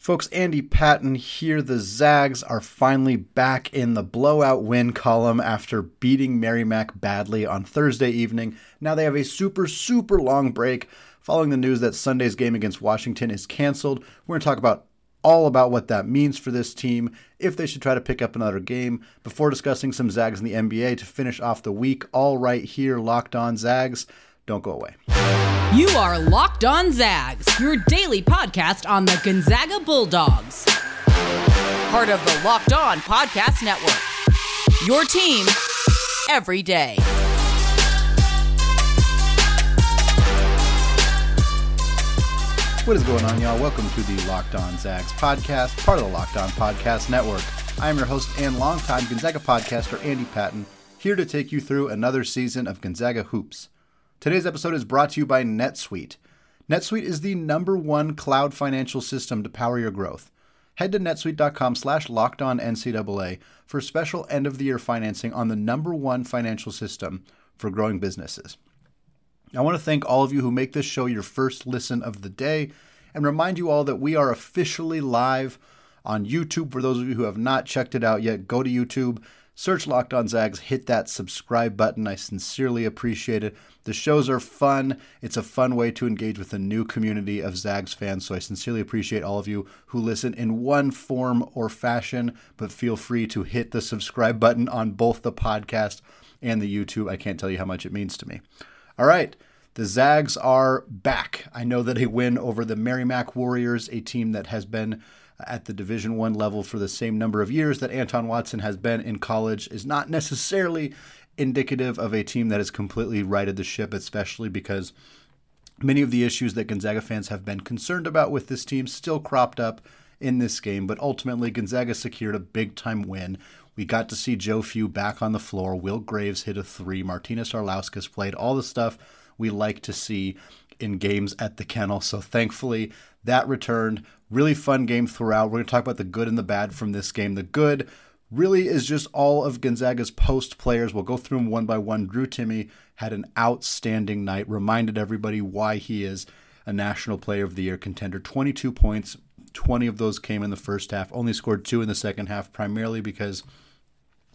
Folks, Andy Patton here. The Zags are finally back in the blowout win column after beating Merrimack badly on Thursday evening. Now they have a super, super long break following the news that Sunday's game against Washington is canceled. We're going to talk about all about what that means for this team, if they should try to pick up another game, before discussing some Zags in the NBA to finish off the week. All right here, Locked On Zags. Don't go away. You are Locked On Zags, your daily podcast on the Gonzaga Bulldogs. Part of the Locked On Podcast Network. Your team every day. What is going on, y'all? Welcome to the Locked On Zags podcast, part of the Locked On Podcast Network. I am your host and longtime Gonzaga podcaster, Andy Patton, here to take you through another season of Gonzaga Hoops. Today's episode is brought to you by NetSuite. NetSuite is the number one cloud financial system to power your growth. Head to netsuite.com slash NCAA for special end of the year financing on the number one financial system for growing businesses. I want to thank all of you who make this show your first listen of the day and remind you all that we are officially live on YouTube. For those of you who have not checked it out yet, go to YouTube Search Locked On Zags, hit that subscribe button. I sincerely appreciate it. The shows are fun. It's a fun way to engage with a new community of Zags fans. So I sincerely appreciate all of you who listen in one form or fashion, but feel free to hit the subscribe button on both the podcast and the YouTube. I can't tell you how much it means to me. All right. The Zags are back. I know that a win over the Merrimack Warriors, a team that has been at the Division One level for the same number of years that Anton Watson has been in college is not necessarily indicative of a team that has completely righted the ship, especially because many of the issues that Gonzaga fans have been concerned about with this team still cropped up in this game. But ultimately, Gonzaga secured a big time win. We got to see Joe Few back on the floor. Will Graves hit a three. Martynas Arlauskas played all the stuff we like to see in games at the kennel. So thankfully, that returned. Really fun game throughout. We're going to talk about the good and the bad from this game. The good really is just all of Gonzaga's post players. We'll go through them one by one. Drew Timme had an outstanding night, reminded everybody why he is a National Player of the Year contender. 22 points, 20 of those came in the first half, only scored two in the second half, primarily because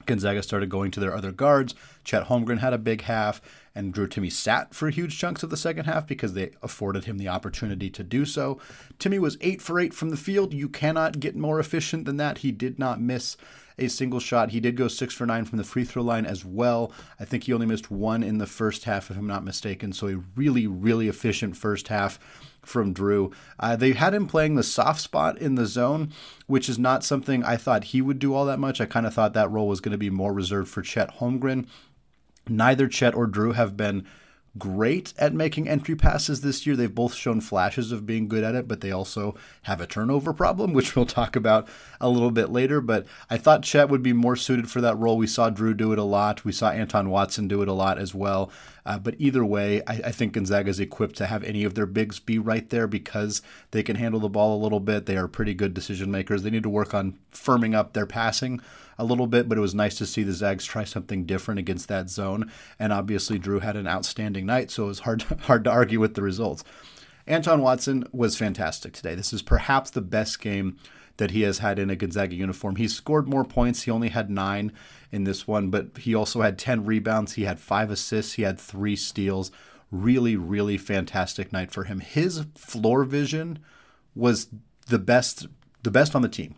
Gonzaga started going to their other guards. Chet Holmgren had a big half, and Drew Timme sat for huge chunks of the second half because they afforded him the opportunity to do so. Timme was eight for eight from the field. You cannot get more efficient than that. He did not miss a single shot. He did go six for nine from the free throw line as well. I think he only missed one in the first half, if I'm not mistaken. So a really, really efficient first half from Drew. Uh, they had him playing the soft spot in the zone, which is not something I thought he would do all that much. I kind of thought that role was going to be more reserved for Chet Holmgren. Neither Chet or Drew have been great at making entry passes this year. They've both shown flashes of being good at it, but they also have a turnover problem, which we'll talk about a little bit later. But I thought Chet would be more suited for that role. We saw Drew do it a lot. We saw Anton Watson do it a lot as well. Uh, but either way, I, I think Gonzaga is equipped to have any of their bigs be right there because they can handle the ball a little bit. They are pretty good decision makers. They need to work on firming up their passing a little bit, but it was nice to see the Zags try something different against that zone. And obviously, Drew had an outstanding night, so it was hard to, hard to argue with the results. Anton Watson was fantastic today. This is perhaps the best game that he has had in a Gonzaga uniform. He scored more points. He only had nine in this one, but he also had 10 rebounds. He had five assists. He had three steals. Really, really fantastic night for him. His floor vision was the best, the best on the team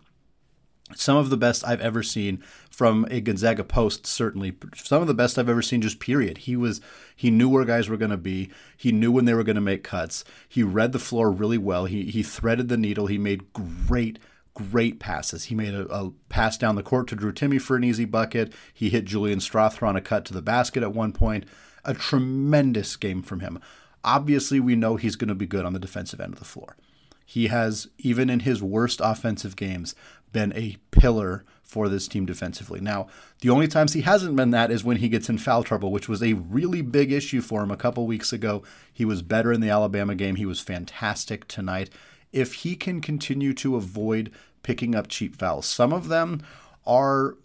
some of the best I've ever seen from a Gonzaga post certainly. Some of the best I've ever seen just period. He was he knew where guys were going to be. He knew when they were going to make cuts. He read the floor really well. He he threaded the needle. He made great great passes. He made a, a pass down the court to Drew Timme for an easy bucket. He hit Julian Strawther on a cut to the basket at one point. A tremendous game from him. Obviously we know he's going to be good on the defensive end of the floor. He has, even in his worst offensive games, been a pillar for this team defensively. Now, the only times he hasn't been that is when he gets in foul trouble, which was a really big issue for him a couple weeks ago. He was better in the Alabama game. He was fantastic tonight. If he can continue to avoid picking up cheap fouls, some of them are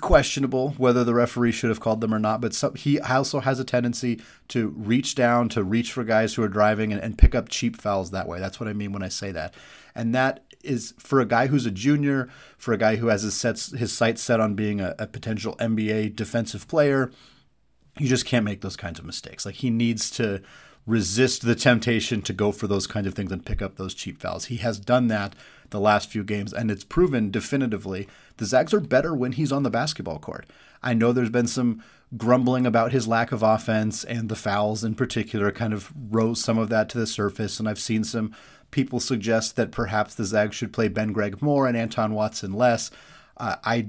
questionable whether the referee should have called them or not, but some, he also has a tendency to reach down, to reach for guys who are driving and, and pick up cheap fouls that way. That's what I mean when I say that. And that is for a guy who's a junior, for a guy who has his sets his sights set on being a, a potential NBA defensive player. You just can't make those kinds of mistakes. Like he needs to resist the temptation to go for those kinds of things and pick up those cheap fouls. He has done that the last few games, and it's proven definitively the Zags are better when he's on the basketball court. I know there's been some grumbling about his lack of offense and the fouls in particular kind of rose some of that to the surface, and I've seen some people suggest that perhaps the Zags should play Ben Gregg more and Anton Watson less. Uh, I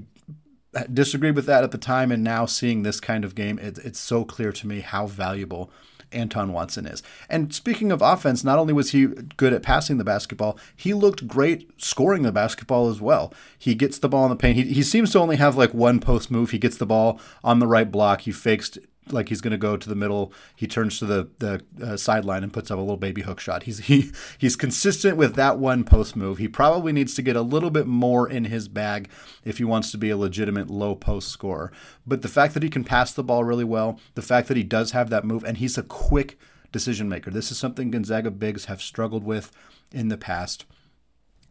disagreed with that at the time, and now seeing this kind of game, it, it's so clear to me how valuable Anton Watson is. And speaking of offense, not only was he good at passing the basketball, he looked great scoring the basketball as well. He gets the ball in the paint. He, he seems to only have like one post move. He gets the ball on the right block. He fakes like he's going to go to the middle. He turns to the the uh, sideline and puts up a little baby hook shot. He's he he's consistent with that one post move. He probably needs to get a little bit more in his bag if he wants to be a legitimate low post scorer. But the fact that he can pass the ball really well, the fact that he does have that move, and he's a quick decision maker. This is something Gonzaga bigs have struggled with in the past.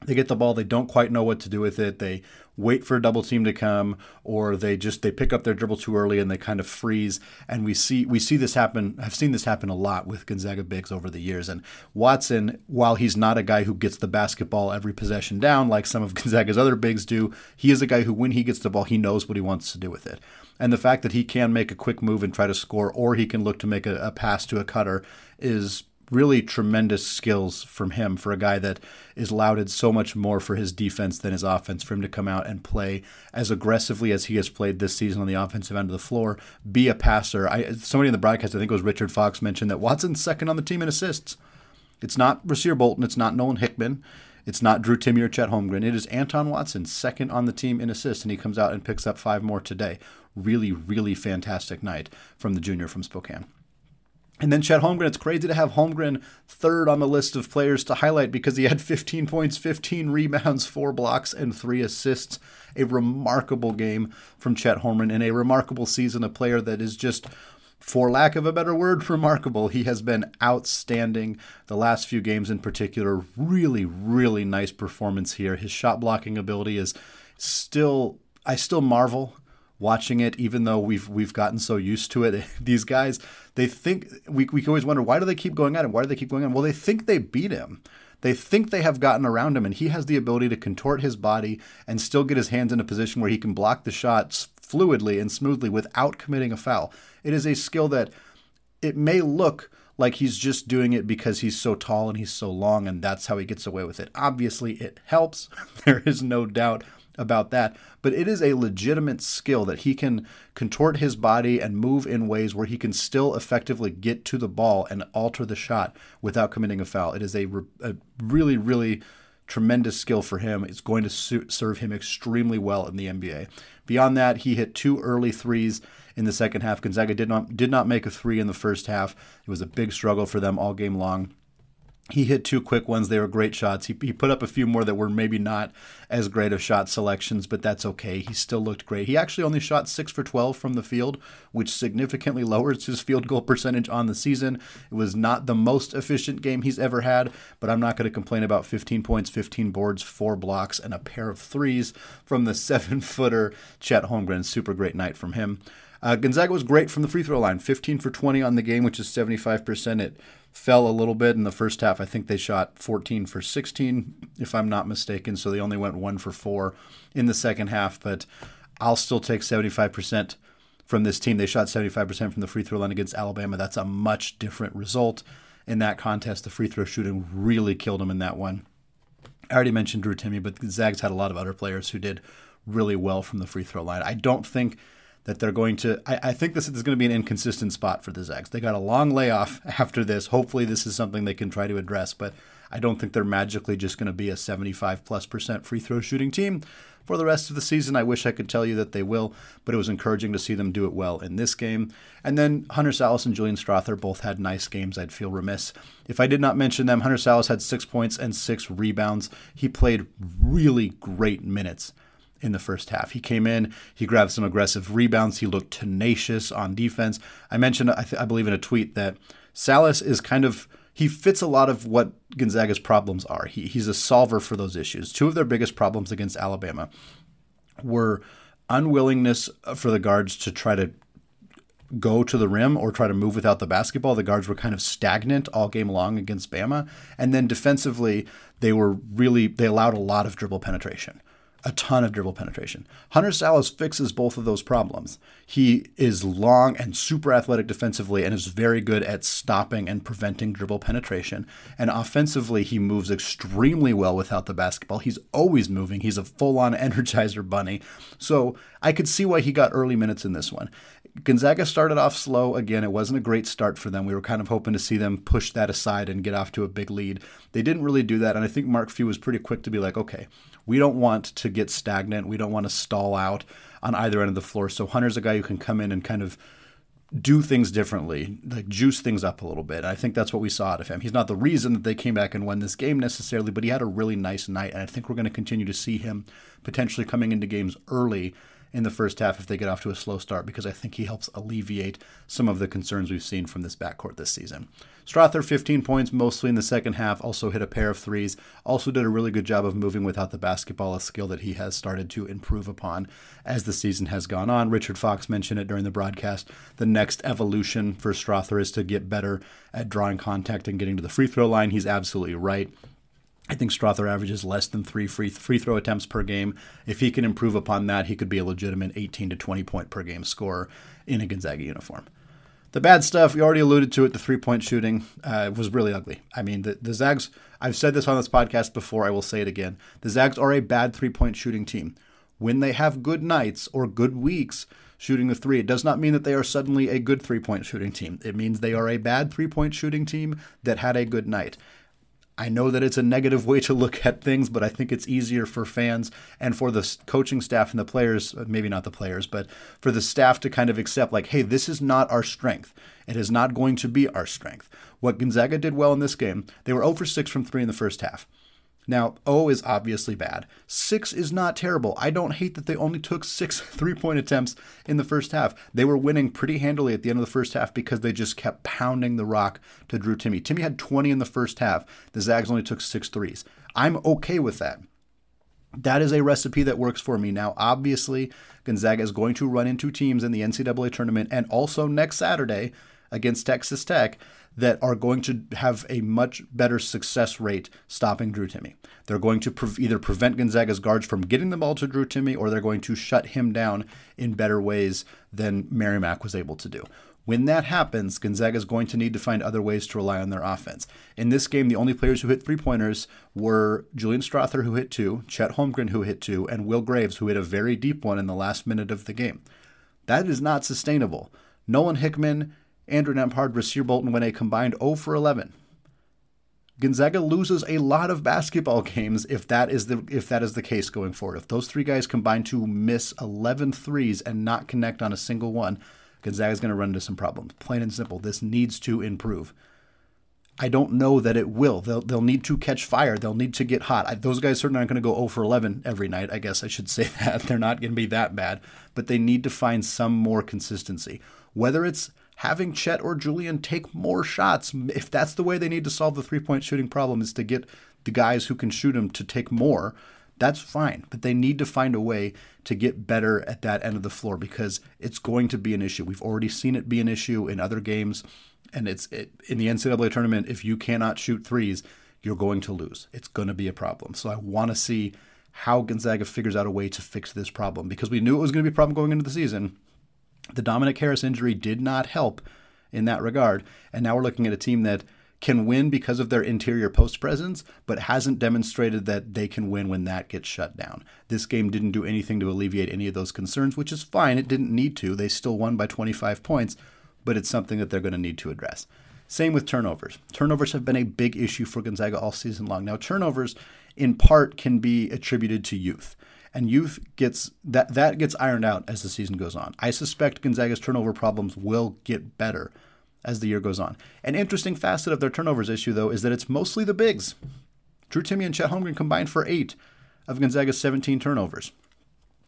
They get the ball, they don't quite know what to do with it. They wait for a double team to come or they just they pick up their dribble too early and they kind of freeze and we see we see this happen I've seen this happen a lot with Gonzaga bigs over the years and Watson while he's not a guy who gets the basketball every possession down like some of Gonzaga's other bigs do he is a guy who when he gets the ball he knows what he wants to do with it and the fact that he can make a quick move and try to score or he can look to make a, a pass to a cutter is really tremendous skills from him for a guy that is lauded so much more for his defense than his offense. For him to come out and play as aggressively as he has played this season on the offensive end of the floor, be a passer. I, somebody in the broadcast, I think it was Richard Fox, mentioned that Watson's second on the team in assists. It's not Rasir Bolton. It's not Nolan Hickman. It's not Drew Timme or Chet Holmgren. It is Anton Watson, second on the team in assists, and he comes out and picks up five more today. Really, really fantastic night from the junior from Spokane. And then Chet Holmgren, it's crazy to have Holmgren third on the list of players to highlight because he had 15 points, 15 rebounds, four blocks, and three assists. A remarkable game from Chet Holmgren and a remarkable season. A player that is just, for lack of a better word, remarkable. He has been outstanding the last few games in particular. Really, really nice performance here. His shot blocking ability is still, I still marvel watching it, even though we've we've gotten so used to it. These guys, they think we we always wonder why do they keep going at him? Why do they keep going him? Well, they think they beat him. They think they have gotten around him, and he has the ability to contort his body and still get his hands in a position where he can block the shots fluidly and smoothly without committing a foul. It is a skill that it may look like he's just doing it because he's so tall and he's so long, and that's how he gets away with it. Obviously, it helps. there is no doubt about that, but it is a legitimate skill that he can contort his body and move in ways where he can still effectively get to the ball and alter the shot without committing a foul. It is a, a really, really tremendous skill for him. It's going to su- serve him extremely well in the NBA. Beyond that, he hit two early threes in the second half. Gonzaga did not did not make a three in the first half. It was a big struggle for them all game long he hit two quick ones. They were great shots. He, he put up a few more that were maybe not as great of shot selections, but that's okay. He still looked great. He actually only shot 6 for 12 from the field, which significantly lowers his field goal percentage on the season. It was not the most efficient game he's ever had, but I'm not going to complain about 15 points, 15 boards, four blocks, and a pair of threes from the seven footer Chet Holmgren. Super great night from him. Uh, Gonzaga was great from the free throw line, 15 for 20 on the game, which is 75%. It fell a little bit in the first half. I think they shot 14 for 16, if I'm not mistaken. So they only went one for four in the second half. But I'll still take 75% from this team. They shot 75% from the free throw line against Alabama. That's a much different result in that contest. The free throw shooting really killed them in that one. I already mentioned Drew Timme, but Zags had a lot of other players who did really well from the free throw line. I don't think that they're going to. I, I, think this is going to be an inconsistent spot for the Zags. They got a long layoff after this. Hopefully, this is something they can try to address, but I don't think they're magically just going to be a 75 plus percent free throw shooting team for the rest of the season. I wish I could tell you that they will, but it was encouraging to see them do it well in this game. And then Hunter Sallis and Julian Strawther both had nice games. I'd feel remiss if I did not mention them. Hunter Sallis had six points and six rebounds. He played really great minutes in the first half. He came in, he grabbed some aggressive rebounds, he looked tenacious on defense. I mentioned, I, th- I believe, in a tweet that Sallis is kind of he fits a lot of what Gonzaga's problems are. He, he's a solver for those issues. Two of their biggest problems against Alabama were unwillingness for the guards to try to go to the rim or try to move without the basketball. The guards were kind of stagnant all game long against Bama. And then defensively, they were really, they allowed a lot of dribble penetration a ton of dribble penetration. Hunter Sallis fixes both of those problems. He is long and super athletic defensively and is very good at stopping and preventing dribble penetration. And offensively, he moves extremely well without the basketball. He's always moving. He's a full on energizer bunny. So I could see why he got early minutes in this one. Gonzaga started off slow. Again, it wasn't a great start for them. We were kind of hoping to see them push that aside and get off to a big lead. They didn't really do that. And I think Mark Few was pretty quick to be like, okay, we don't want to get stagnant. We don't want to stall out on either end of the floor. So Hunter's a guy who can come in and kind of do things differently, like juice things up a little bit. I think that's what we saw out of him. He's not the reason that they came back and won this game necessarily, but he had a really nice night. And I think we're going to continue to see him potentially coming into games early in the first half if they get off to a slow start because I think he helps alleviate some of the concerns we've seen from this backcourt this season. Strawther, 15 points mostly in the second half, also hit a pair of threes, also did a really good job of moving without the basketball, a skill that he has started to improve upon as the season has gone on. Richard Fox mentioned it during the broadcast. The next evolution for Strawther is to get better at drawing contact and getting to the free throw line. He's absolutely right. I think Strawther averages less than three free free throw attempts per game. If he can improve upon that, he could be a legitimate 18 to 20 point per game scorer in a Gonzaga uniform. The bad stuff, we already alluded to it, the three point shooting uh, was really ugly. I mean, the, the Zags, I've said this on this podcast before, I will say it again. The Zags are a bad three point shooting team. When they have good nights or good weeks shooting the three, it does not mean that they are suddenly a good three point shooting team. It means they are a bad three point shooting team that had a good night. I know that it's a negative way to look at things, but I think it's easier for fans and for the coaching staff and the players, uh, maybe not the players, but for the staff to kind of accept, like, hey, this is not our strength. It is not going to be our strength. What Gonzaga did well in this game, they were 0 for 6 from 3 in the first half. Now, O is obviously bad. Six is not terrible. I don't hate that they only took six three point attempts in the first half. They were winning pretty handily at the end of the first half because they just kept pounding the rock to Drew Timme. Timme had 20 in the first half. The Zags only took six threes. I'm okay with that. That is a recipe that works for me. Now, obviously, Gonzaga is going to run into teams in the NCAA tournament and also next Saturday against Texas Tech that are going to have a much better success rate stopping Drew Timme. They're going to pre- either prevent Gonzaga's guards from getting the ball to Drew Timme or they're going to shut him down in better ways than Merrimack was able to do. When that happens, Gonzaga is going to need to find other ways to rely on their offense. In this game, the only players who hit three pointers were Julian Strawther, who hit two, Chet Holmgren, who hit two, and Will Graves, who hit a very deep one in the last minute of the game. That is not sustainable. Nolan Hickman Andrew Nembhard, Rasir Bolton went a combined 0 for 11. Gonzaga loses a lot of basketball games if that is the if that is the case going forward. If those three guys combine to miss 11 threes and not connect on a single one, Gonzaga is going to run into some problems. Plain and simple. This needs to improve. I don't know that it will. They'll, they'll need to catch fire. They'll need to get hot. I, those guys certainly aren't going to go 0 for 11 every night. I guess I should say that. They're not going to be that bad, but they need to find some more consistency. Whether it's having Chet or Julian take more shots. If that's the way they need to solve the three point shooting problem, is to get the guys who can shoot them to take more, that's fine. But they need to find a way to get better at that end of the floor because it's going to be an issue. We've already seen it be an issue in other games. And it's it, in the NCAA tournament, if you cannot shoot threes, you're going to lose. It's going to be a problem. So I want to see how Gonzaga figures out a way to fix this problem because we knew it was going to be a problem going into the season. The Dominick Harris injury did not help in that regard. And now we're looking at a team that can win because of their interior post presence, but hasn't demonstrated that they can win when that gets shut down. This game didn't do anything to alleviate any of those concerns, which is fine. It didn't need to. They still won by 25 points, but it's something that they're going to need to address. Same with turnovers. Turnovers have been a big issue for Gonzaga all season long. Now, turnovers in part can be attributed to youth and youth gets that that gets ironed out as the season goes on. I suspect Gonzaga's turnover problems will get better as the year goes on. An interesting facet of their turnovers issue, though, is that it's mostly the bigs. Drew Timme and Chet Holmgren combined for eight of Gonzaga's 17 turnovers.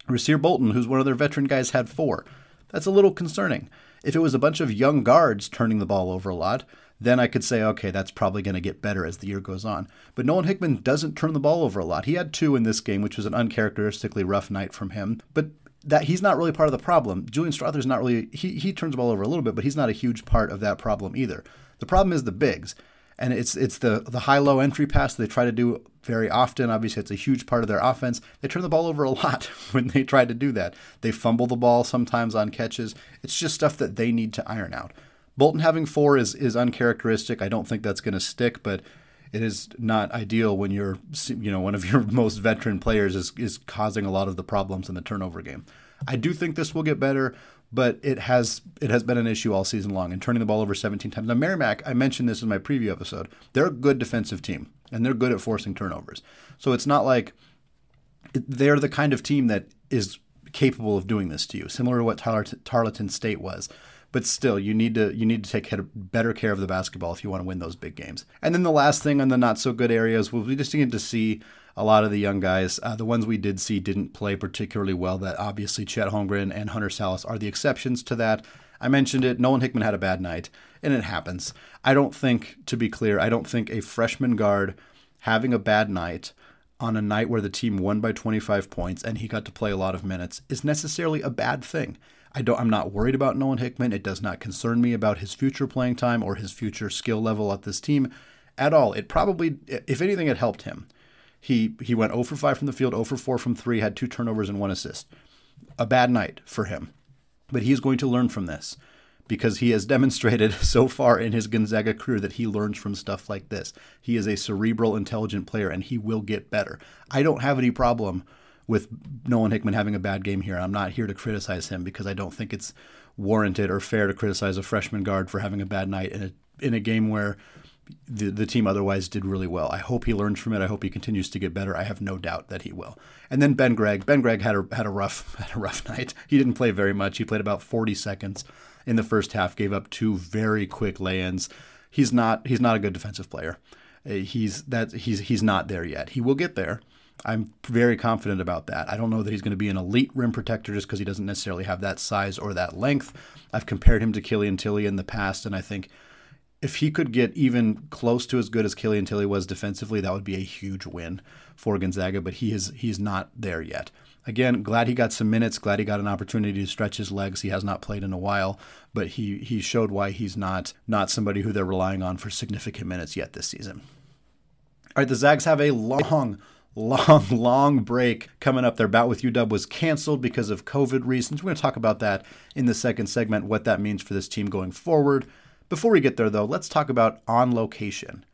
Rasir Bolton, who's one of their veteran guys, had four. That's a little concerning. If it was a bunch of young guards turning the ball over a lot, then I could say, okay, that's probably going to get better as the year goes on. But Nolan Hickman doesn't turn the ball over a lot. He had two in this game, which was an uncharacteristically rough night from him. But that he's not really part of the problem. Julian Strawther's not really he he turns the ball over a little bit, but he's not a huge part of that problem either. The problem is the bigs. And it's it's the the high low entry pass they try to do very often. Obviously, it's a huge part of their offense. They turn the ball over a lot when they try to do that. They fumble the ball sometimes on catches. It's just stuff that they need to iron out. Bolton having four is is uncharacteristic. I don't think that's going to stick, but it is not ideal when you're you know one of your most veteran players is is causing a lot of the problems in the turnover game. I do think this will get better, but it has it has been an issue all season long and turning the ball over 17 times. Now Merrimack, I mentioned this in my preview episode. They're a good defensive team and they're good at forcing turnovers. So it's not like they're the kind of team that is capable of doing this to you, similar to what Tarleton State was but still you need to you need to take better care of the basketball if you want to win those big games. And then the last thing on the not so good areas we just needed to see a lot of the young guys. Uh, the ones we did see didn't play particularly well. That obviously Chet Holmgren and Hunter Sallis are the exceptions to that. I mentioned it. Nolan Hickman had a bad night, and it happens. I don't think, to be clear, I don't think a freshman guard having a bad night on a night where the team won by 25 points and he got to play a lot of minutes is necessarily a bad thing. I don't I'm not worried about Nolan Hickman. It does not concern me about his future playing time or his future skill level at this team at all. It probably if anything it helped him. He he went 0 for 5 from the field, 0 for 4 from 3, had two turnovers and one assist. A bad night for him. But he's going to learn from this because he has demonstrated so far in his Gonzaga career that he learns from stuff like this. He is a cerebral, intelligent player and he will get better. I don't have any problem with Nolan Hickman having a bad game here. I'm not here to criticize him because I don't think it's warranted or fair to criticize a freshman guard for having a bad night in a in a game where the the team otherwise did really well. I hope he learns from it. I hope he continues to get better. I have no doubt that he will. And then Ben Gregg. Ben Gregg had a had a rough had a rough night. He didn't play very much. He played about 40 seconds in the first half. Gave up two very quick lay-ins. He's not he's not a good defensive player. Uh, he's that he's he's not there yet. He will get there. I'm very confident about that. I don't know that he's going to be an elite rim protector just because he doesn't necessarily have that size or that length. I've compared him to Killian Tillie in the past, and I think if he could get even close to as good as Killian Tillie was defensively, that would be a huge win for Gonzaga. But he is he's not there yet. Again, glad he got some minutes. Glad he got an opportunity to stretch his legs. He has not played in a while, but he he showed why he's not not somebody who they're relying on for significant minutes yet this season. All right, the Zags have a long long, long break coming up. Their bout with UW was canceled because of COVID reasons. We're going to talk about that in the second segment, what that means for this team going forward. Before we get there, though, let's talk about on location.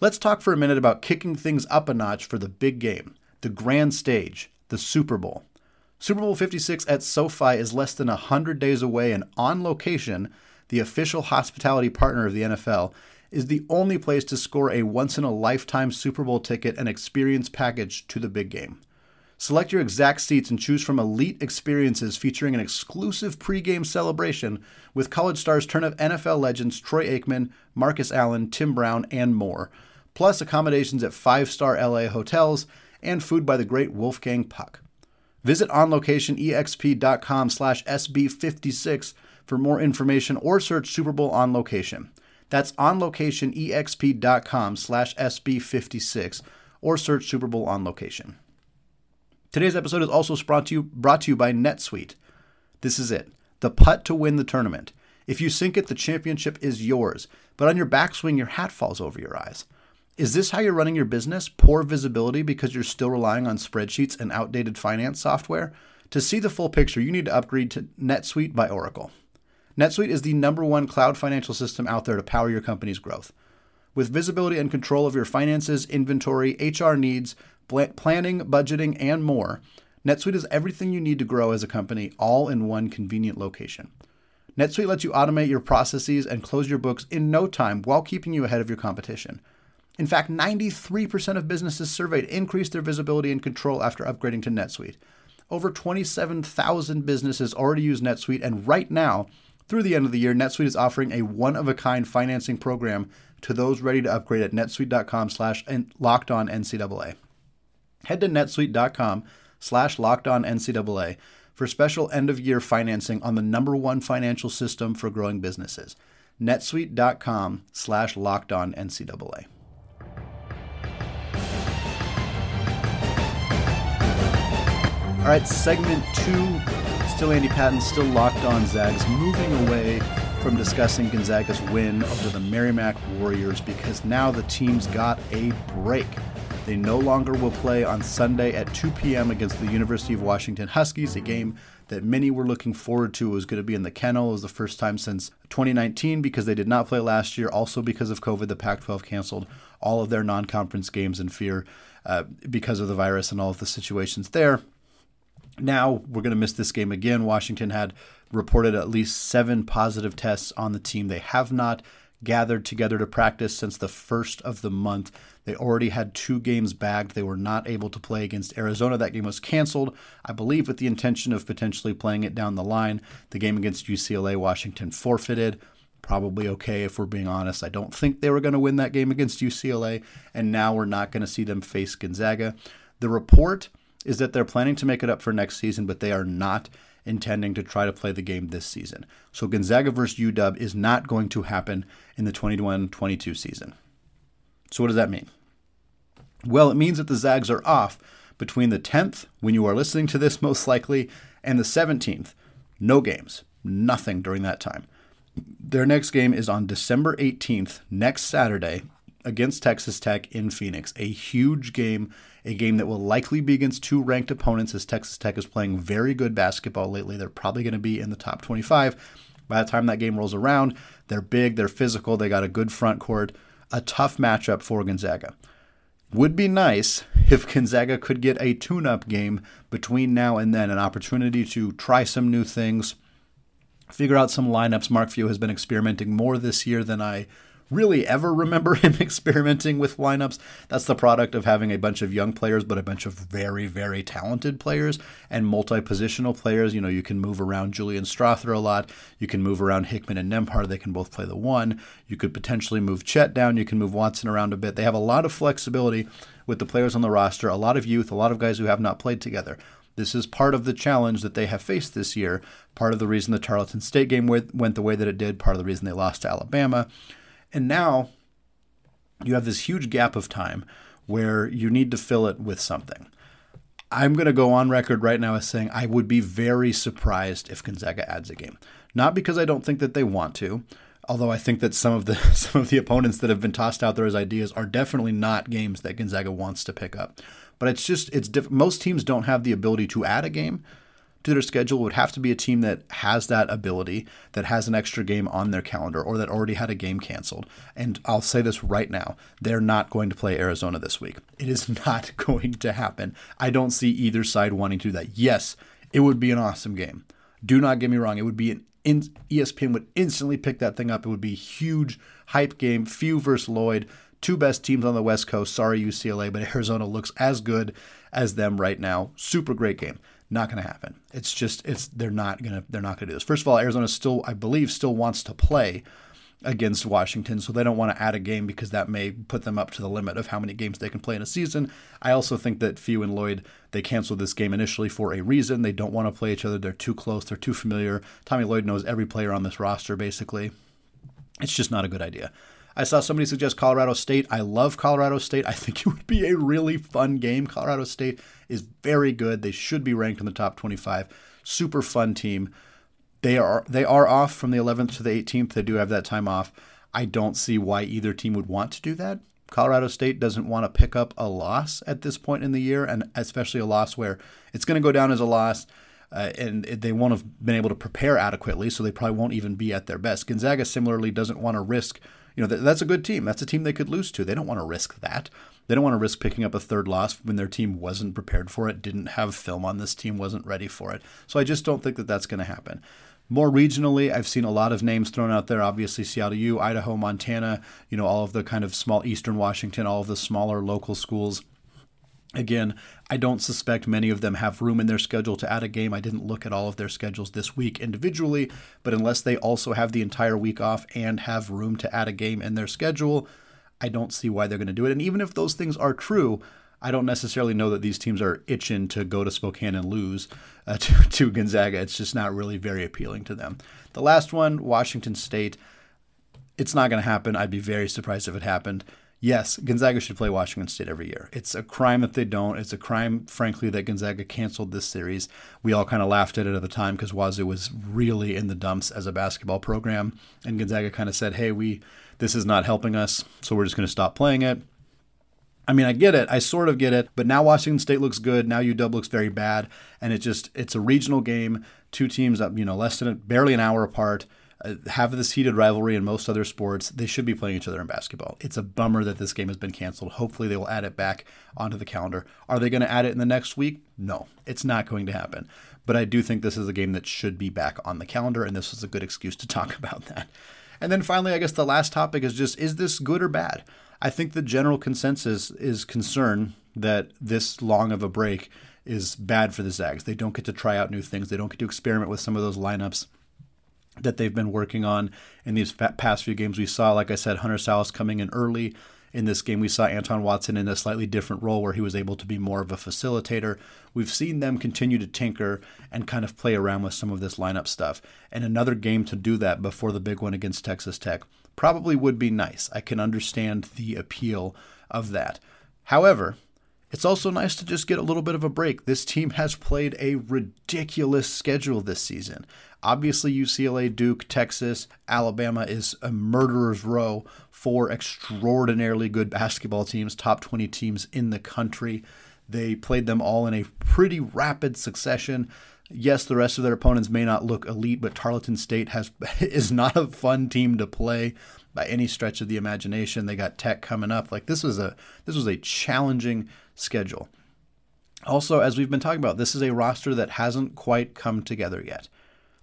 Let's talk for a minute about kicking things up a notch for the big game, the grand stage, the Super Bowl. Super Bowl 56 at SoFi is less than 100 days away, and On Location, the official hospitality partner of the NFL, is the only place to score a once in a lifetime Super Bowl ticket and experience package to the big game. Select your exact seats and choose from elite experiences featuring an exclusive pregame celebration with college stars turn of NFL legends Troy Aikman, Marcus Allen, Tim Brown, and more, plus accommodations at five star LA hotels and food by the great Wolfgang Puck. Visit onlocationexp.com slash SB56 for more information or search Super Bowl on location. That's onlocationexp.com slash SB56 or search Super Bowl on location. Today's episode is also brought to you, brought to you by NetSuite. This is it, the putt to win the tournament. If you sink it, the championship is yours, but on your backswing, your hat falls over your eyes. Is this how you're running your business? Poor visibility because you're still relying on spreadsheets and outdated finance software? To see the full picture, you need to upgrade to NetSuite by Oracle. NetSuite is the number one cloud financial system out there to power your company's growth. With visibility and control of your finances, inventory, HR needs, planning, budgeting, and more, NetSuite is everything you need to grow as a company, all in one convenient location. NetSuite lets you automate your processes and close your books in no time while keeping you ahead of your competition. In fact, 93% of businesses surveyed increased their visibility and control after upgrading to NetSuite. Over 27,000 businesses already use NetSuite, and right now, through the end of the year, NetSuite is offering a one-of-a-kind financing program to those ready to upgrade at netsuite.com slash locked on NCAA. Head to netsuite.com slash locked on NCAA for special end of year financing on the number one financial system for growing businesses. netsuite.com slash locked on NCAA. All right, segment two. Still Andy Patton, still locked on Zags, moving away from discussing Gonzaga's win over the Merrimack Warriors because now the team's got a break. They no longer will play on Sunday at 2 p.m. against the University of Washington Huskies, a game that many were looking forward to. It was going to be in the kennel. It was the first time since 2019 because they did not play last year. Also, because of COVID, the Pac 12 canceled all of their non conference games in fear uh, because of the virus and all of the situations there. Now we're going to miss this game again. Washington had reported at least seven positive tests on the team. They have not gathered together to practice since the first of the month. They already had two games bagged. They were not able to play against Arizona. That game was canceled, I believe, with the intention of potentially playing it down the line. The game against UCLA, Washington forfeited. Probably okay if we're being honest. I don't think they were going to win that game against UCLA, and now we're not going to see them face Gonzaga. The report is that they're planning to make it up for next season, but they are not intending to try to play the game this season. So Gonzaga versus UW is not going to happen in the 21 22 season. So, what does that mean? Well, it means that the Zags are off between the 10th, when you are listening to this most likely, and the 17th. No games, nothing during that time. Their next game is on December 18th, next Saturday, against Texas Tech in Phoenix. A huge game, a game that will likely be against two ranked opponents as Texas Tech is playing very good basketball lately. They're probably going to be in the top 25. By the time that game rolls around, they're big, they're physical, they got a good front court, a tough matchup for Gonzaga. Would be nice if Gonzaga could get a tune up game between now and then, an opportunity to try some new things, figure out some lineups. Mark Few has been experimenting more this year than I really ever remember him experimenting with lineups. That's the product of having a bunch of young players, but a bunch of very, very talented players and multi positional players. You know, you can move around Julian Strawther a lot. You can move around Hickman and Nembhard. They can both play the one. You could potentially move Chet down. You can move Watson around a bit. They have a lot of flexibility with the players on the roster, a lot of youth, a lot of guys who have not played together. This is part of the challenge that they have faced this year. Part of the reason the Tarleton State game went the way that it did. Part of the reason they lost to Alabama. And now you have this huge gap of time where you need to fill it with something. I'm going to go on record right now as saying I would be very surprised if Gonzaga adds a game. Not because I don't think that they want to, although I think that some of the some of the opponents that have been tossed out there as ideas are definitely not games that Gonzaga wants to pick up. But it's just it's diff- most teams don't have the ability to add a game to their schedule would have to be a team that has that ability, that has an extra game on their calendar, or that already had a game canceled. And I'll say this right now they're not going to play Arizona this week. It is not going to happen. I don't see either side wanting to do that. Yes, it would be an awesome game. Do not get me wrong. It would be an in, ESPN would instantly pick that thing up. It would be huge hype game. Few versus Lloyd, two best teams on the West Coast. Sorry, UCLA, but Arizona looks as good as them right now. Super great game. Not going to happen. It's just it's they're not going to they're not going to do this. First of all, Arizona still I believe still wants to play against Washington, so they don't want to add a game because that may put them up to the limit of how many games they can play in a season. I also think that Few and Lloyd they canceled this game initially for a reason. They don't want to play each other. They're too close. They're too familiar. Tommy Lloyd knows every player on this roster basically. It's just not a good idea. I saw somebody suggest Colorado State. I love Colorado State. I think it would be a really fun game. Colorado State is very good. They should be ranked in the top 25. Super fun team. They are they are off from the 11th to the 18th. They do have that time off. I don't see why either team would want to do that. Colorado State doesn't want to pick up a loss at this point in the year, and especially a loss where it's going to go down as a loss. Uh, and they won't have been able to prepare adequately, so they probably won't even be at their best. Gonzaga similarly doesn't want to risk you know, that's a good team. That's a team they could lose to. They don't want to risk that. They don't want to risk picking up a third loss when their team wasn't prepared for it, didn't have film on this team, wasn't ready for it. So I just don't think that that's going to happen. More regionally, I've seen a lot of names thrown out there. Obviously, Seattle U, Idaho, Montana, you know, all of the kind of small Eastern Washington, all of the smaller local schools Again, I don't suspect many of them have room in their schedule to add a game. I didn't look at all of their schedules this week individually, but unless they also have the entire week off and have room to add a game in their schedule, I don't see why they're going to do it. And even if those things are true, I don't necessarily know that these teams are itching to go to Spokane and lose uh, to, to Gonzaga. It's just not really very appealing to them. The last one, Washington State. It's not going to happen. I'd be very surprised if it happened. Yes, Gonzaga should play Washington State every year. It's a crime that they don't. It's a crime, frankly, that Gonzaga canceled this series. We all kind of laughed at it at the time because Wazoo was really in the dumps as a basketball program, and Gonzaga kind of said, "Hey, we this is not helping us, so we're just going to stop playing it." I mean, I get it. I sort of get it. But now Washington State looks good. Now UW looks very bad, and it just it's a regional game. Two teams up, you know, less than barely an hour apart Uh, have this heated rivalry in most other sports. They should be playing each other in basketball. It's a bummer that this game has been canceled. Hopefully, they will add it back onto the calendar. Are they going to add it in the next week? No, it's not going to happen. But I do think this is a game that should be back on the calendar, and this was a good excuse to talk about that. And then finally, I guess the last topic is just is this good or bad? I think the general consensus is concern that this long of a break is bad for the Zags. They don't get to try out new things, they don't get to experiment with some of those lineups that they've been working on in these past few games. We saw, like I said, Hunter Sallis coming in early. In this game, we saw Anton Watson in a slightly different role where he was able to be more of a facilitator. We've seen them continue to tinker and kind of play around with some of this lineup stuff. And another game to do that before the big one against Texas Tech probably would be nice. I can understand the appeal of that. However, it's also nice to just get a little bit of a break. This team has played a ridiculous schedule this season. Obviously, UCLA, Duke, Texas, Alabama is a murderer's row for extraordinarily good basketball teams, top 20 teams in the country. They played them all in a pretty rapid succession. Yes, the rest of their opponents may not look elite, but Tarleton State has is not a fun team to play by any stretch of the imagination. They got Tech coming up. Like this was a this was a challenging schedule. Also, as we've been talking about, this is a roster that hasn't quite come together yet.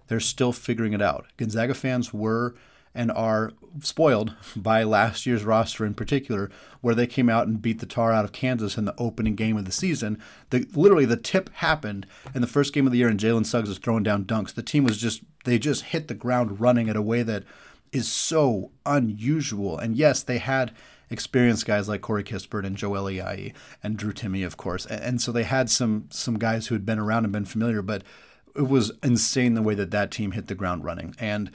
They're still figuring it out. Gonzaga fans were and are spoiled by last year's roster in particular, where they came out and beat the tar out of Kansas in the opening game of the season. The, literally, the tip happened in the first game of the year, and Jalen Suggs was throwing down dunks. The team was just, they just hit the ground running in a way that is so unusual. And yes, they had experienced guys like Corey Kispert and Joel Ayayi and Drew Timme, of course. And, and so they had some some guys who had been around and been familiar, but it was insane the way that that team hit the ground running. And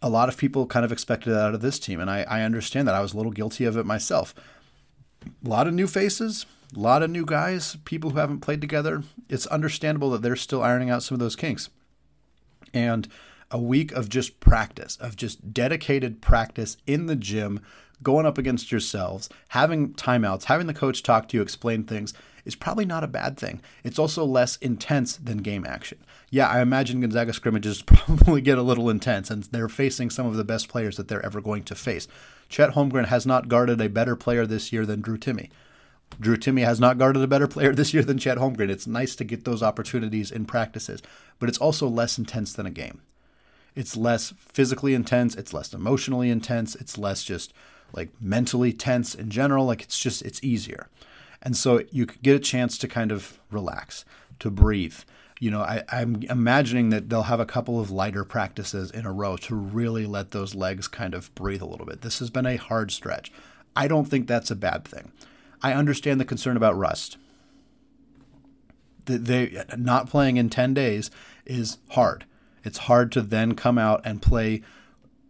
a lot of people kind of expected that out of this team. And I, I understand that. I was a little guilty of it myself. A lot of new faces, a lot of new guys, people who haven't played together. It's understandable that they're still ironing out some of those kinks. And a week of just practice, of just dedicated practice in the gym, going up against yourselves, having timeouts, having the coach talk to you, explain things is probably not a bad thing. It's also less intense than game action. Yeah, I imagine Gonzaga scrimmages probably get a little intense, and they're facing some of the best players that they're ever going to face. Chet Holmgren has not guarded a better player this year than Drew Timme. Drew Timme has not guarded a better player this year than Chet Holmgren. It's nice to get those opportunities in practices, but it's also less intense than a game. It's less physically intense, it's less emotionally intense, it's less just like mentally tense in general. Like it's just, it's easier. And so you get a chance to kind of relax, to breathe. You know, I, I'm imagining that they'll have a couple of lighter practices in a row to really let those legs kind of breathe a little bit. This has been a hard stretch. I don't think that's a bad thing. I understand the concern about rust. They not playing in 10 days is hard. It's hard to then come out and play.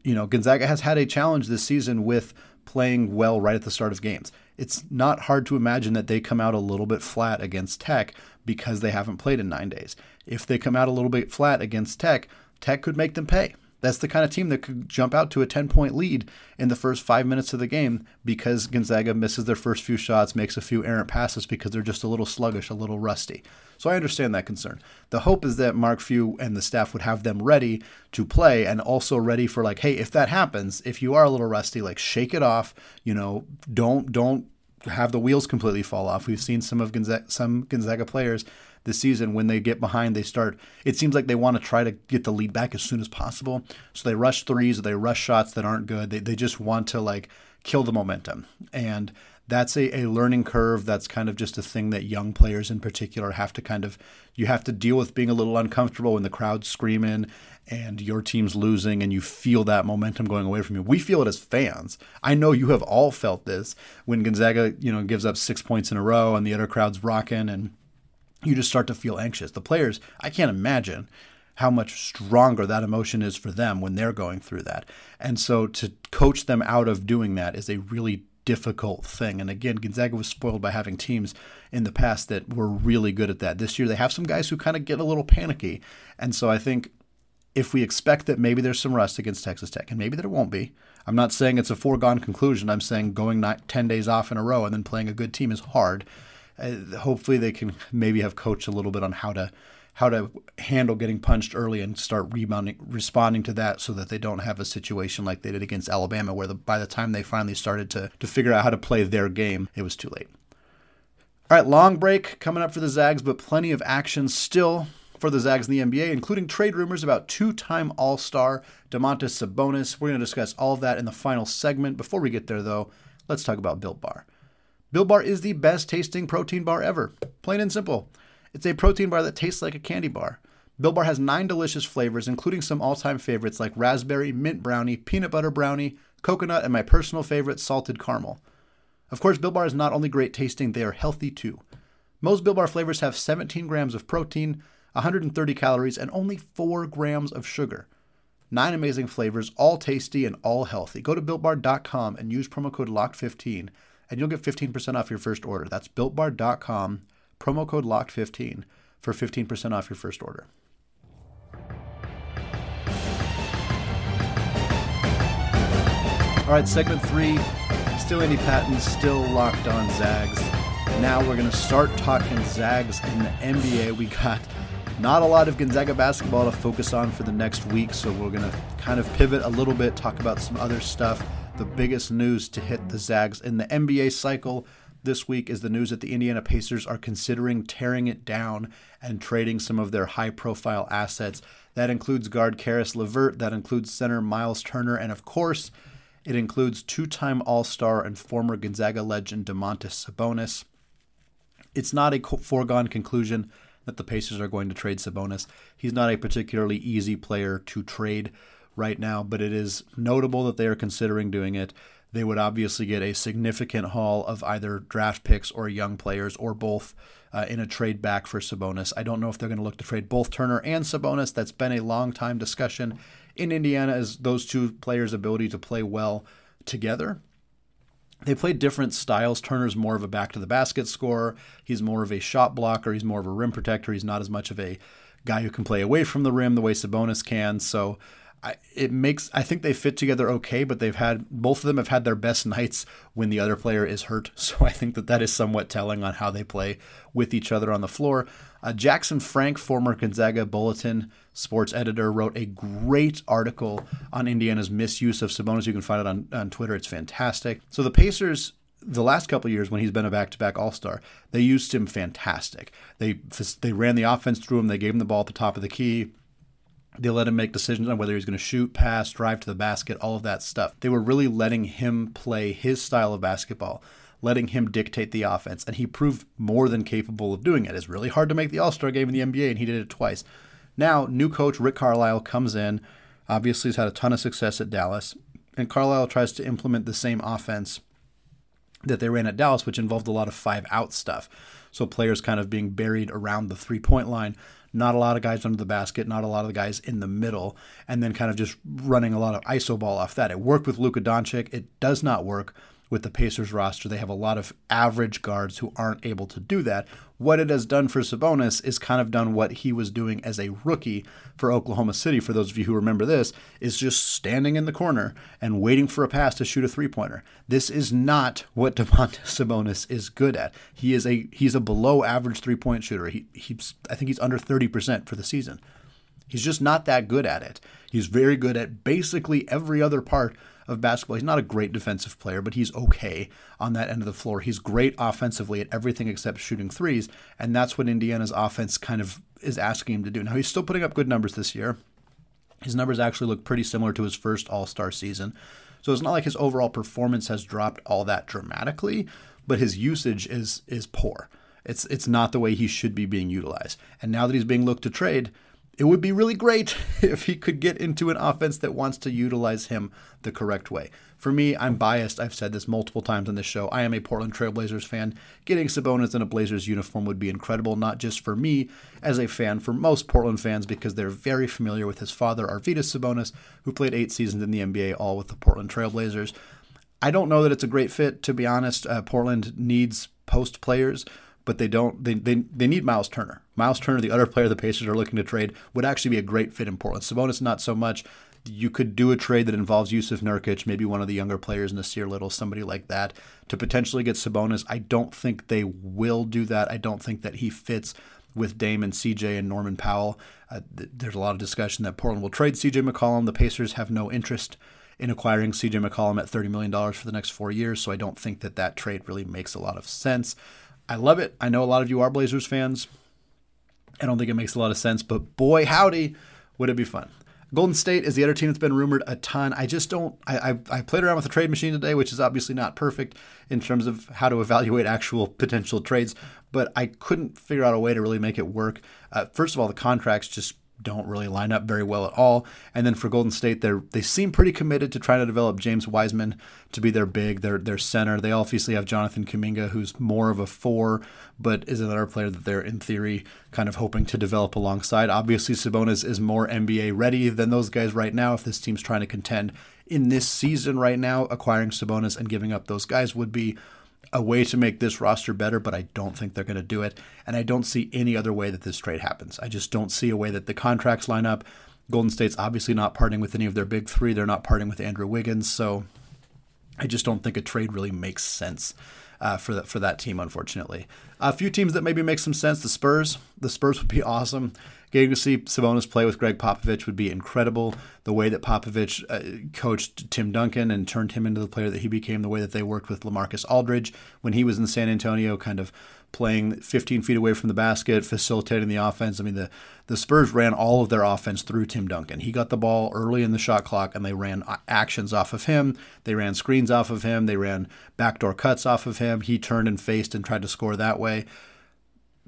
You know, Gonzaga has had a challenge this season with playing well right at the start of games. It's not hard to imagine that they come out a little bit flat against Tech because they haven't played in nine days. If they come out a little bit flat against Tech, Tech could make them pay. That's the kind of team that could jump out to a 10 point lead in the first five minutes of the game because Gonzaga misses their first few shots, makes a few errant passes because they're just a little sluggish, a little rusty. So I understand that concern. The hope is that Mark Few and the staff would have them ready to play and also ready for like, hey, if that happens, if you are a little rusty, like shake it off. You know, don't don't have the wheels completely fall off. We've seen some of Gonzaga, some Gonzaga players this season when they get behind, they start. It seems like they want to try to get the lead back as soon as possible. So they rush threes, they rush shots that aren't good. They they just want to like kill the momentum and that's a, a learning curve that's kind of just a thing that young players in particular have to kind of you have to deal with being a little uncomfortable when the crowd's screaming and your team's losing and you feel that momentum going away from you we feel it as fans i know you have all felt this when gonzaga you know gives up six points in a row and the other crowd's rocking and you just start to feel anxious the players i can't imagine how much stronger that emotion is for them when they're going through that. And so to coach them out of doing that is a really difficult thing. And again, Gonzaga was spoiled by having teams in the past that were really good at that. This year, they have some guys who kind of get a little panicky. And so I think if we expect that maybe there's some rust against Texas Tech, and maybe there won't be, I'm not saying it's a foregone conclusion. I'm saying going 10 days off in a row and then playing a good team is hard. Uh, hopefully, they can maybe have coached a little bit on how to how to handle getting punched early and start rebounding, responding to that so that they don't have a situation like they did against Alabama, where the, by the time they finally started to, to figure out how to play their game, it was too late. All right, long break coming up for the Zags, but plenty of action still for the Zags in the NBA, including trade rumors about two time All Star Domantas Sabonis. We're going to discuss all of that in the final segment. Before we get there, though, let's talk about Built Bar. Built Bar is the best tasting protein bar ever, plain and simple. It's a protein bar that tastes like a candy bar. Built Bar has nine delicious flavors, including some all time favorites like raspberry, mint brownie, peanut butter brownie, coconut, and my personal favorite, salted caramel. Of course, Built Bar is not only great tasting, they are healthy too. Most Built Bar flavors have 17 grams of protein, 130 calories, and only 4 grams of sugar. Nine amazing flavors, all tasty and all healthy. Go to builtbar.com and use promo code LOCKED15 and you'll get 15% off your first order. That's builtbar.com promo code LOCKED15 for 15% off your first order. All right, segment three, still Andy Patton, still locked on Zags. Now we're going to start talking Zags in the NBA. We got not a lot of Gonzaga basketball to focus on for the next week, so we're going to kind of pivot a little bit, talk about some other stuff. The biggest news to hit the Zags in the NBA cycle this week is the news that the Indiana Pacers are considering tearing it down and trading some of their high profile assets. That includes guard Caris LeVert, that includes center Miles Turner, and of course, it includes two time All Star and former Gonzaga legend Domantas Sabonis. It's not a foregone conclusion that the Pacers are going to trade Sabonis. He's not a particularly easy player to trade right now, but it is notable that they are considering doing it they would obviously get a significant haul of either draft picks or young players or both uh, in a trade back for Sabonis. I don't know if they're going to look to trade both Turner and Sabonis. That's been a long time discussion in Indiana as those two players' ability to play well together. They play different styles. Turner's more of a back to the basket scorer. He's more of a shot blocker. He's more of a rim protector. He's not as much of a guy who can play away from the rim the way Sabonis can. So I, it makes I think they fit together okay, but they've had both of them have had their best nights when the other player is hurt. So I think that that is somewhat telling on how they play with each other on the floor. Uh, Jackson Frank, former Gonzaga Bulletin sports editor, wrote a great article on Indiana's misuse of Sabonis. You can find it on, on Twitter. It's fantastic. So the Pacers the last couple years when he's been a back-to-back All-Star, they used him fantastic. They they ran the offense through him. They gave him the ball at the top of the key. They let him make decisions on whether he was going to shoot, pass, drive to the basket, all of that stuff. They were really letting him play his style of basketball, letting him dictate the offense, and he proved more than capable of doing it. It's really hard to make the All Star game in the NBA, and he did it twice. Now, new coach Rick Carlisle comes in. Obviously, he's had a ton of success at Dallas, and Carlisle tries to implement the same offense that they ran at Dallas, which involved a lot of five out stuff. So players kind of being buried around the three point line, not a lot of guys under the basket, not a lot of the guys in the middle, and then kind of just running a lot of iso ball off that. It worked with Luka Doncic. It does not work with the Pacers roster. They have a lot of average guards who aren't able to do that. What it has done for Sabonis is kind of done what he was doing as a rookie for Oklahoma City. For those of you who remember this, is just standing in the corner and waiting for a pass to shoot a three pointer. This is not what Domantas Sabonis is good at. He is a he's a below average three point shooter. He he's I think he's under thirty percent for the season. He's just not that good at it. He's very good at basically every other part of basketball. He's not a great defensive player, but he's okay on that end of the floor. He's great offensively at everything except shooting threes, and that's what Indiana's offense kind of is asking him to do. Now, he's still putting up good numbers this year. His numbers actually look pretty similar to his first All Star season. So it's not like his overall performance has dropped all that dramatically, but his usage is is poor. It's it's not the way he should be being utilized. And now that he's being looked to trade, it would be really great if he could get into an offense that wants to utilize him the correct way. For me, I'm biased. I've said this multiple times on this show. I am a Portland Trailblazers fan. Getting Sabonis in a Blazers uniform would be incredible, not just for me as a fan, for most Portland fans, because they're very familiar with his father, Arvydas Sabonis, who played eight seasons in the NBA, all with the Portland Trailblazers. I don't know that it's a great fit, to be honest. Uh, Portland needs post players but they don't. They, they they need Miles Turner. Miles Turner, the other player the Pacers are looking to trade, would actually be a great fit in Portland. Sabonis, not so much. You could do a trade that involves Jusuf Nurkic, maybe one of the younger players, Nassir Little, somebody like that, to potentially get Sabonis. I don't think they will do that. I don't think that he fits with Dame and CJ and Norman Powell. Uh, th- there's a lot of discussion that Portland will trade CJ McCollum. The Pacers have no interest in acquiring CJ McCollum at $30 million for the next four years, so I don't think that that trade really makes a lot of sense. I love it. I know a lot of you are Blazers fans. I don't think it makes a lot of sense, but boy, howdy, would it be fun. Golden State is the other team that's been rumored a ton. I just don't. I, I, I, played around with the trade machine today, which is obviously not perfect in terms of how to evaluate actual potential trades, but I couldn't figure out a way to really make it work. Uh, first of all, the contracts just don't really line up very well at all. And then for Golden State, they they seem pretty committed to trying to develop James Wiseman to be their big, their their center. They obviously have Jonathan Kuminga, who's more of a four, but is another player that they're in theory kind of hoping to develop alongside. Obviously, Sabonis is more NBA ready than those guys right now. If this team's trying to contend in this season right now, acquiring Sabonis and giving up those guys would be a way to make this roster better, but I don't think they're going to do it. And I don't see any other way that this trade happens. I just don't see a way that the contracts line up. Golden State's obviously not parting with any of their big three. They're not parting with Andrew Wiggins. So I just don't think a trade really makes sense uh, for that for that team. Unfortunately, a few teams that maybe make some sense. The Spurs. The Spurs would be awesome. Getting to see Sabonis play with Gregg Popovich would be incredible. The way that Popovich uh, coached Tim Duncan and turned him into the player that he became, the way that they worked with LaMarcus Aldridge when he was in San Antonio, kind of playing 15 feet away from the basket, facilitating the offense. I mean, the, the Spurs ran all of their offense through Tim Duncan. He got the ball early in the shot clock, and they ran actions off of him. They ran screens off of him. They ran backdoor cuts off of him. He turned and faced and tried to score that way.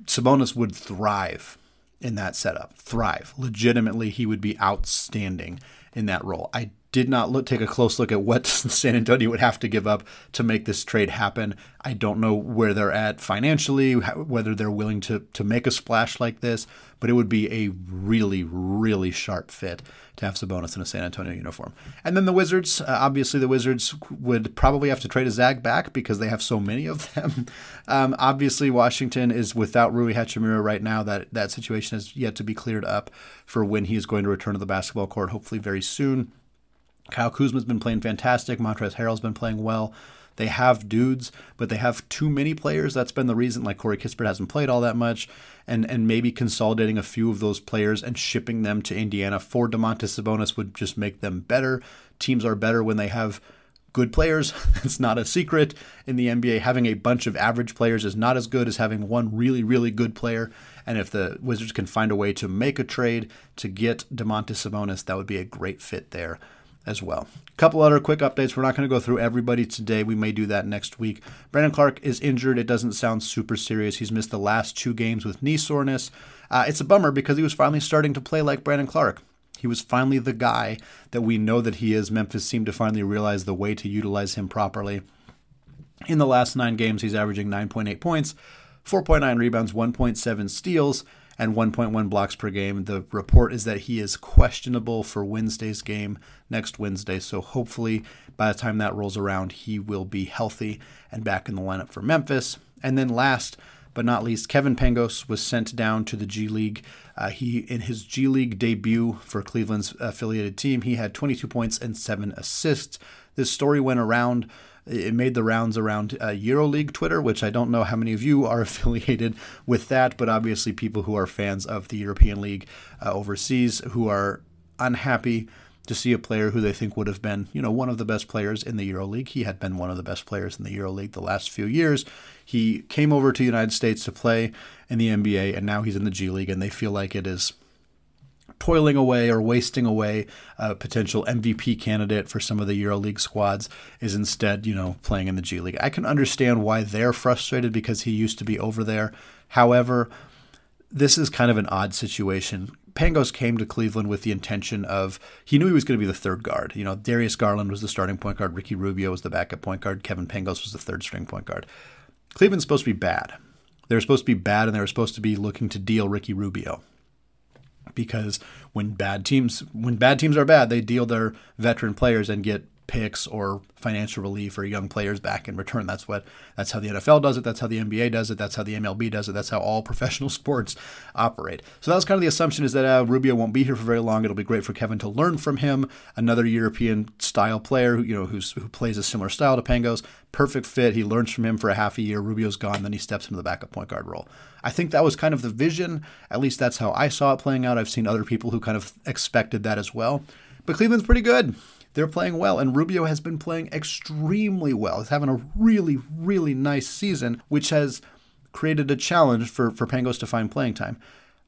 Sabonis would thrive in that setup, thrive. Legitimately, he would be outstanding in that role. I did not look, take a close look at what San Antonio would have to give up to make this trade happen. I don't know where they're at financially, whether they're willing to to make a splash like this, but it would be a really, really sharp fit to have Sabonis in a San Antonio uniform. And then the Wizards, uh, obviously, the Wizards would probably have to trade a Zag back because they have so many of them. um, obviously, Washington is without Rui Hachimura right now. That that situation is yet to be cleared up for when he is going to return to the basketball court, hopefully very soon. Kyle Kuzma's been playing fantastic. Montrezl Harrell's been playing well. They have dudes, but they have too many players. That's been the reason. Like Corey Kispert hasn't played all that much, and and maybe consolidating a few of those players and shipping them to Indiana for Domantas Sabonis would just make them better. Teams are better when they have good players. It's not a secret in the NBA. Having a bunch of average players is not as good as having one really, really good player. And if the Wizards can find a way to make a trade to get Domantas Sabonis, that would be a great fit there as well. A couple other quick updates. We're not going to go through everybody today. We may do that next week. Brandon Clarke is injured. It doesn't sound super serious. He's missed the last two games with knee soreness. Uh, it's a bummer because he was finally starting to play like Brandon Clarke. He was finally the guy that we know that he is. Memphis seemed to finally realize the way to utilize him properly. In the last nine games, he's averaging 9.8 points, 4.9 rebounds, 1.7 steals, and 1.1 blocks per game. The report is that he is questionable for Wednesday's game next Wednesday. So hopefully by the time that rolls around, he will be healthy and back in the lineup for Memphis. And then last but not least, Kevin Pangos was sent down to the G League. Uh, he, in his G League debut for Cleveland's affiliated team, he had 22 points and seven assists. This story went around it made the rounds around uh, EuroLeague Twitter, which I don't know how many of you are affiliated with that, but obviously people who are fans of the European League uh, overseas who are unhappy to see a player who they think would have been, you know, one of the best players in the EuroLeague. He had been one of the best players in the EuroLeague the last few years. He came over to the United States to play in the NBA, and now he's in the G League, and they feel like it is toiling away or wasting away a potential MVP candidate for some of the EuroLeague squads is instead, you know, playing in the G League. I can understand why they're frustrated because he used to be over there. However, this is kind of an odd situation. Pangos came to Cleveland with the intention of he knew he was going to be the third guard. You know, Darius Garland was the starting point guard, Ricky Rubio was the backup point guard, Kevin Pangos was the third string point guard. Cleveland's supposed to be bad. They were supposed to be bad, and they were supposed to be looking to deal Ricky Rubio because when bad teams when bad teams are bad, they deal their veteran players and get picks or financial relief or young players back in return. That's what that's how the NFL does it. That's how the NBA does it. That's how the MLB does it. That's how all professional sports operate. So that was kind of the assumption is that uh, Rubio won't be here for very long. It'll be great for Kevin to learn from him, another European style player who you know who's who plays a similar style to Pangos. Perfect fit. He learns from him for a half a year. Rubio's gone, then he steps into the backup point guard role. I think that was kind of the vision. At least that's how I saw it playing out. I've seen other people who kind of expected that as well. But Cleveland's pretty good. They're playing well, and Rubio has been playing extremely well. He's having a really, really nice season, which has created a challenge for, for Pangos to find playing time.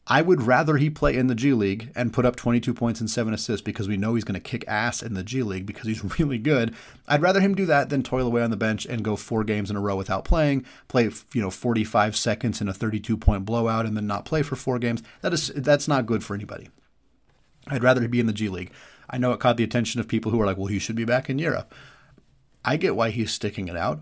I would rather he play in the G League and put up 22 points and 7 assists because we know he's going to kick ass in the G League because he's really good. I'd rather him do that than toil away on the bench and go four games in a row without playing, play you know 45 seconds in a 32 point blowout and then not play for four games. That is that's not good for anybody. I'd rather he be in the G League. I know it caught the attention of people who are like, well, he should be back in Europe. I get why he's sticking it out.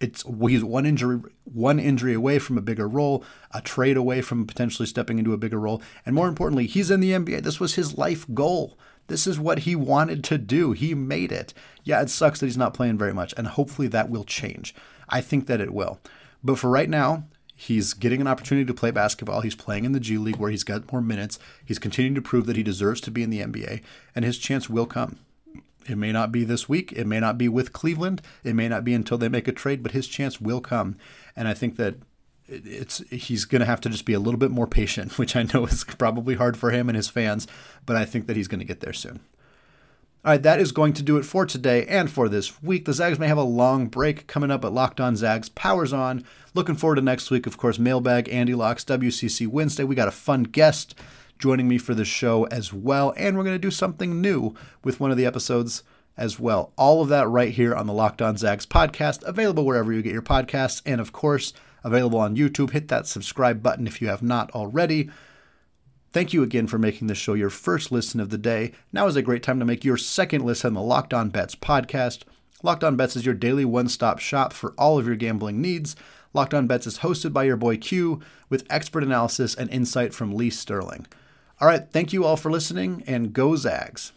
It's he's one injury one injury away from a bigger role, a trade away from potentially stepping into a bigger role, and more importantly, he's in the NBA. This was his life goal. This is what he wanted to do. He made it. Yeah, it sucks that he's not playing very much, and hopefully that will change. I think that it will. But for right now, He's getting an opportunity to play basketball. He's playing in the G League where he's got more minutes. He's continuing to prove that he deserves to be in the NBA, and his chance will come. It may not be this week. It may not be with Cleveland. It may not be until they make a trade, but his chance will come. And I think that it's he's going to have to just be a little bit more patient, which I know is probably hard for him and his fans, but I think that he's going to get there soon. All right, that is going to do it for today and for this week. The Zags may have a long break coming up at Locked On Zags. Powers on. Looking forward to next week, of course. Mailbag, Andy Locks, WCC Wednesday. We got a fun guest joining me for the show as well, and we're going to do something new with one of the episodes as well. All of that right here on the Locked On Zags podcast, available wherever you get your podcasts, and of course, available on YouTube. Hit that subscribe button if you have not already. Thank you again for making this show your first listen of the day. Now is a great time to make your second listen on the Locked On Bets podcast. Locked On Bets is your daily one stop shop for all of your gambling needs. Locked On Bets is hosted by your boy Q with expert analysis and insight from Lee Sterling. All right, thank you all for listening and go Zags.